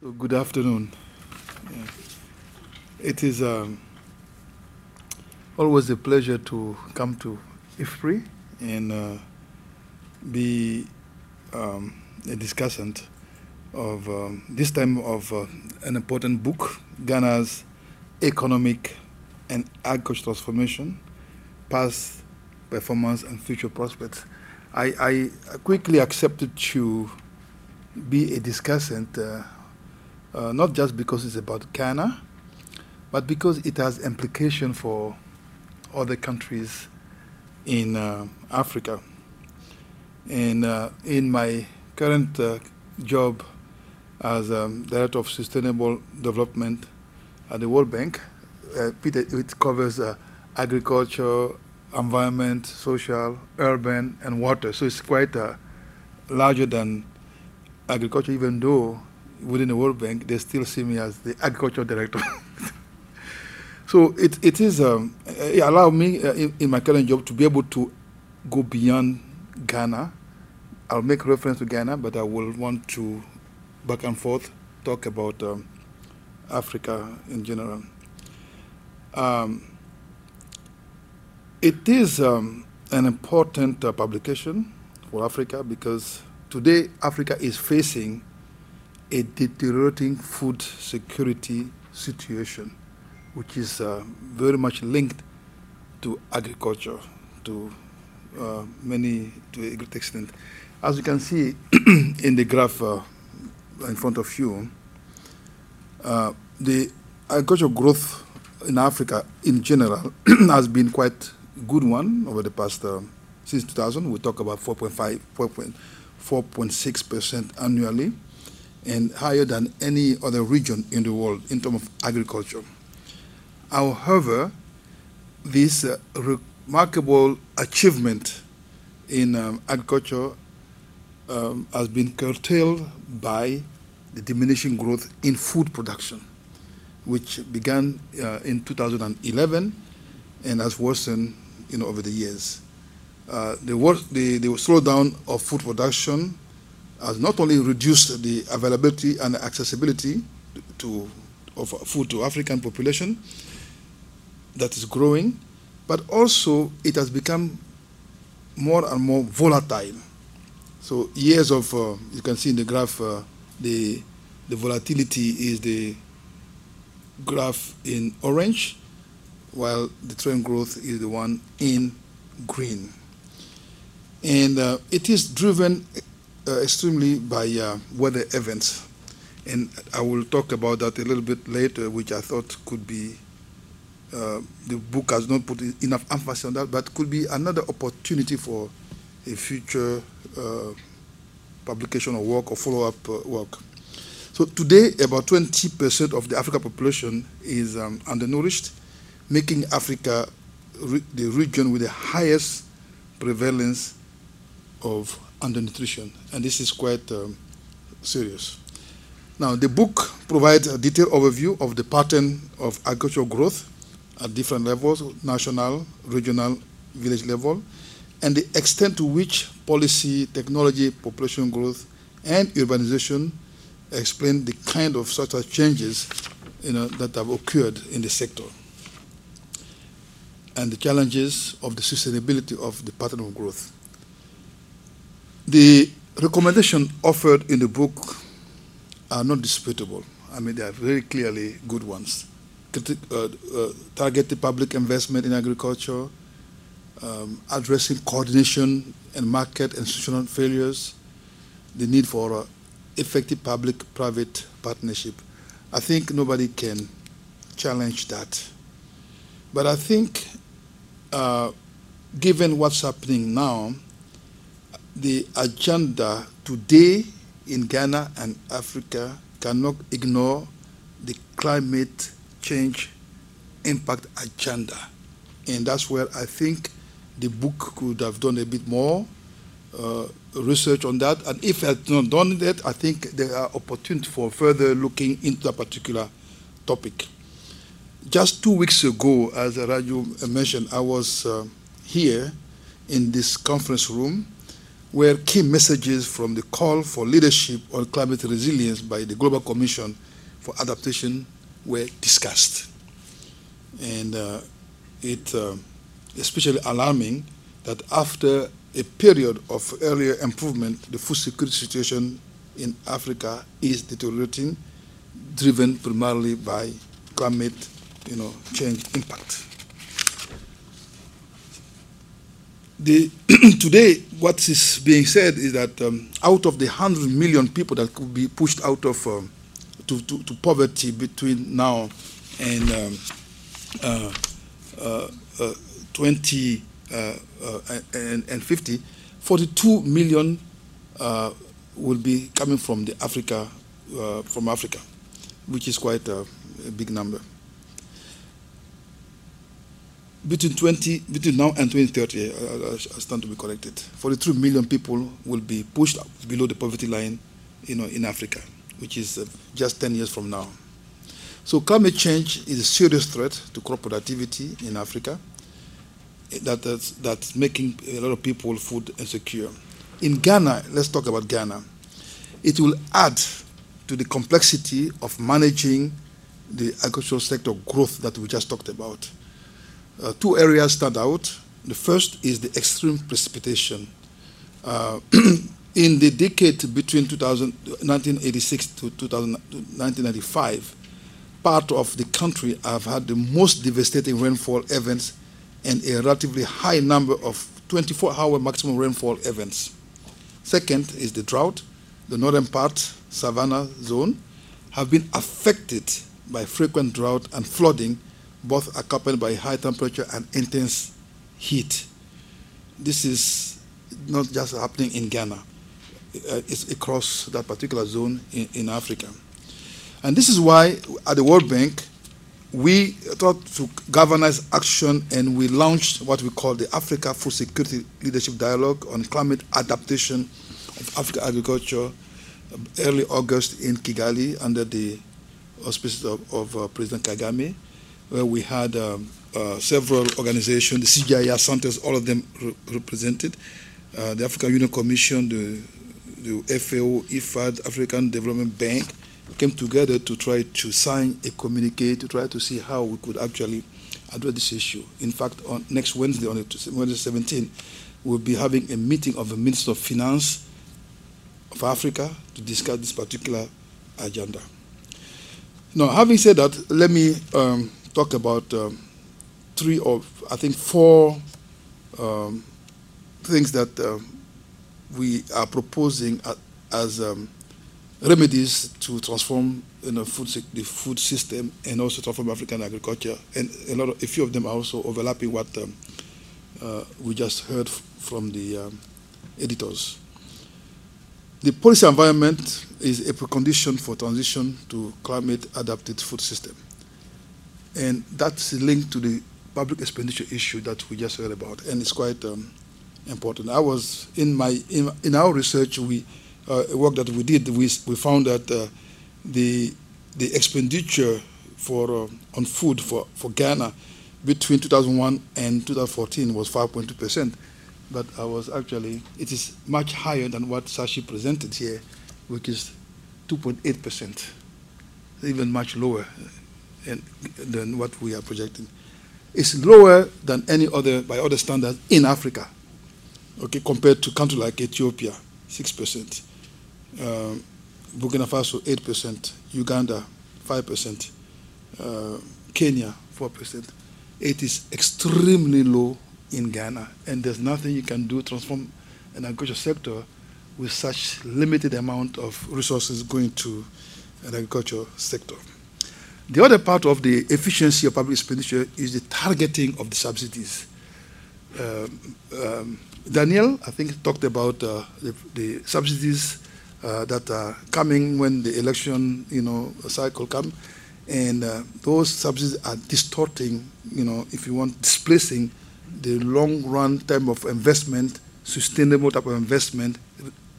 So good afternoon. Yeah. It is um, always a pleasure to come to IFPRI and uh, be um, a discussant of um, this time of uh, an important book, Ghana's Economic and Agricultural Transformation, Past Performance and Future Prospects. I, I quickly accepted to be a discussant, uh, uh, not just because it's about Ghana, but because it has implication for other countries in uh, Africa. And uh, in my current uh, job as um, Director of Sustainable Development at the World Bank, uh, it covers uh, agriculture, environment, social, urban, and water. So it's quite larger than agriculture, even though within the World Bank they still see me as the agriculture director. so it, it is um, it allowed me uh, in, in, my current job to be able to go beyond Ghana. I'll make reference to Ghana, but I will want to back and forth talk about um, Africa in general. Um, it is um, an important uh, publication for Africa because today Africa is facing a deteriorating food security situation, which is uh, very much linked to agriculture to uh, many, to a great extent. As you can see in the graph uh, in front of you, uh, the agricultural growth in Africa in general has been quite good one over the past uh, since 2000. We talk about 4.5, 4.6 percent annually, and higher than any other region in the world in terms of agriculture. However, this uh, remarkable achievement in um, agriculture um, has been curtailed by the diminishing growth in food production, which began uh, in 2011 and has worsened you know, over the years. Uh, the, the, the slowdown of food production has not only reduced the availability and accessibility to, of food to African population that is growing, but also it has become more and more volatile. So years of, uh, you can see in the graph, uh, the, the volatility is the graph in orange, while the trend growth is the one in green. And uh, it is driven uh, extremely by uh, weather events. And I will talk about that a little bit later, which I thought could be, uh, the book has not put enough emphasis on that, but could be another opportunity for a future uh, publication or work or follow-up uh, work. So today, about 20% of the African population is um, undernourished, making Africa re the region with the highest prevalence of undernutrition, and this is quite um, serious. Now, the book provides a detailed overview of the pattern of agricultural growth at different levels, national, regional, village level, and the extent to which policy, technology, population growth, and urbanization explain the kind of social changes you know, that have occurred in the sector and the challenges of the sustainability of the pattern of growth. The recommendations offered in the book are not disputable. I mean, they are very clearly good ones. Uh, uh, targeted public investment in agriculture, um, addressing coordination and market and institutional failures, the need for uh, effective public-private partnership. I think nobody can challenge that. But I think uh, given what's happening now, the agenda today in Ghana and Africa cannot ignore the climate change impact agenda. And that's where I think the book could have done a bit more uh, research on that. And if it has not done that, I think there are opportunities for further looking into a particular topic. Just two weeks ago, as Raju mentioned, I was uh, here in this conference room where key messages from the call for leadership on climate resilience by the Global Commission for Adaptation were discussed. And uh, it uh, especially alarming that after a period of earlier improvement, the food security situation in Africa is deteriorating, driven primarily by climate you know, change impact. The today, what is being said is that um, out of the 100 million people that could be pushed out of um, to, to, to, poverty between now and um, uh, uh, uh, 20 uh, uh, and, and 50, 42 million uh, will be coming from the Africa, from Africa, which is quite a, a big number between 20 between now and 2030 I, I, stand to be corrected. 43 million people will be pushed below the poverty line you know in africa which is uh, just 10 years from now. So climate change is a serious threat to crop productivity in africa that, that's, that's making a lot of people food insecure. In ghana let's talk about ghana. It will add to the complexity of managing the agricultural sector growth that we just talked about uh, two areas stand out. The first is the extreme precipitation. Uh, in the decade between 2000, 1986 to 2000, 1995, part of the country have had the most devastating rainfall events and a relatively high number of 24-hour maximum rainfall events. Second is the drought. The northern part, savanna zone, have been affected by frequent drought and flooding both accompanied by high temperature and intense heat. This is not just happening in Ghana, uh, it's across that particular zone in, in Africa. And this is why at the World Bank, we thought to galvanize action and we launched what we call the Africa Food Security Leadership Dialogue on Climate Adaptation of African Agriculture early August in Kigali under the auspices of, of uh, President Kagame where we had um, uh, several organizations, the CGIAR centers, all of them re represented, uh, the African Union Commission, the, the FAO, IFAD, African Development Bank, came together to try to sign a communique to try to see how we could actually address this issue. In fact, on next Wednesday, on Wednesday 17, we'll be having a meeting of the Minister of Finance of Africa to discuss this particular agenda. Now, having said that, let me um, talk about um, three or I think, four um, things that uh, we are proposing as um, remedies to transform you know, food, the food system and also transform African agriculture. And a, lot of, a few of them are also overlapping what um, uh, we just heard from the um, editors. The policy environment is a precondition for transition to climate-adapted food system. And that's linked to the public expenditure issue that we just heard about, and it's quite um, important. I was in my in, in our research, we uh, work that we did, we we found that uh, the the expenditure for uh, on food for for Ghana between 2001 and 2014 was 5.2 percent, but I was actually it is much higher than what Shashi presented here, which is 2.8 percent, even much lower and, than what we are projecting. It's lower than any other, by other standards, in Africa, okay, compared to countries like Ethiopia, 6%, um, Burkina Faso, 8%, Uganda, 5%, uh, Kenya, 4%. It is extremely low in Ghana, and there's nothing you can do to transform an agricultural sector with such limited amount of resources going to an agriculture sector. The other part of the efficiency of public expenditure is the targeting of the subsidies. Um, um, Daniel, I think, talked about uh, the, the, subsidies uh, that are coming when the election, you know, cycle come, and uh, those subsidies are distorting, you know, if you want, displacing the long-run type of investment, sustainable type of investment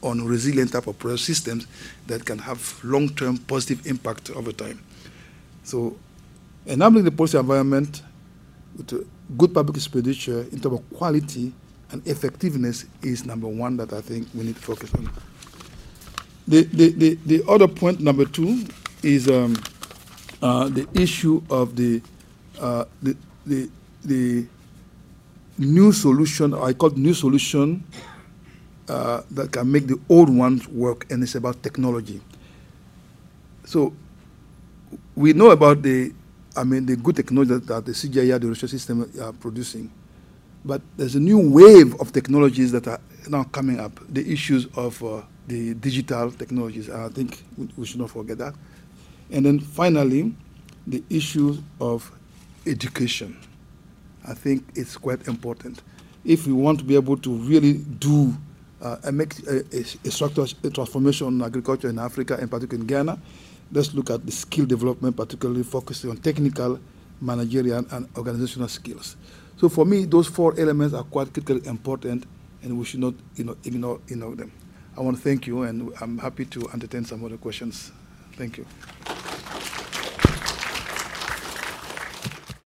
on resilient type of systems that can have long-term positive impact over time. So enabling the policy environment with good public expenditure in terms of quality and effectiveness is number one that I think we need to focus on. The, the, the, the other point, number two, is um, uh, the issue of the, uh, the, the, the new solution, I call it new solution uh, that can make the old ones work, and it's about technology. So we know about the, I mean, the good technology that, that the CGIAR, the research system, are producing. But there's a new wave of technologies that are now coming up, the issues of uh, the digital technologies. I think we should not forget that. And then finally, the issue of education. I think it's quite important. If we want to be able to really do uh, make a, a, a structural transformation in agriculture in Africa, and particularly in Ghana, let's look at the skill development, particularly focusing on technical, managerial, and organizational skills. So for me, those four elements are quite critically important, and we should not you know, ignore, ignore them. I want to thank you, and I'm happy to entertain some other questions. Thank you.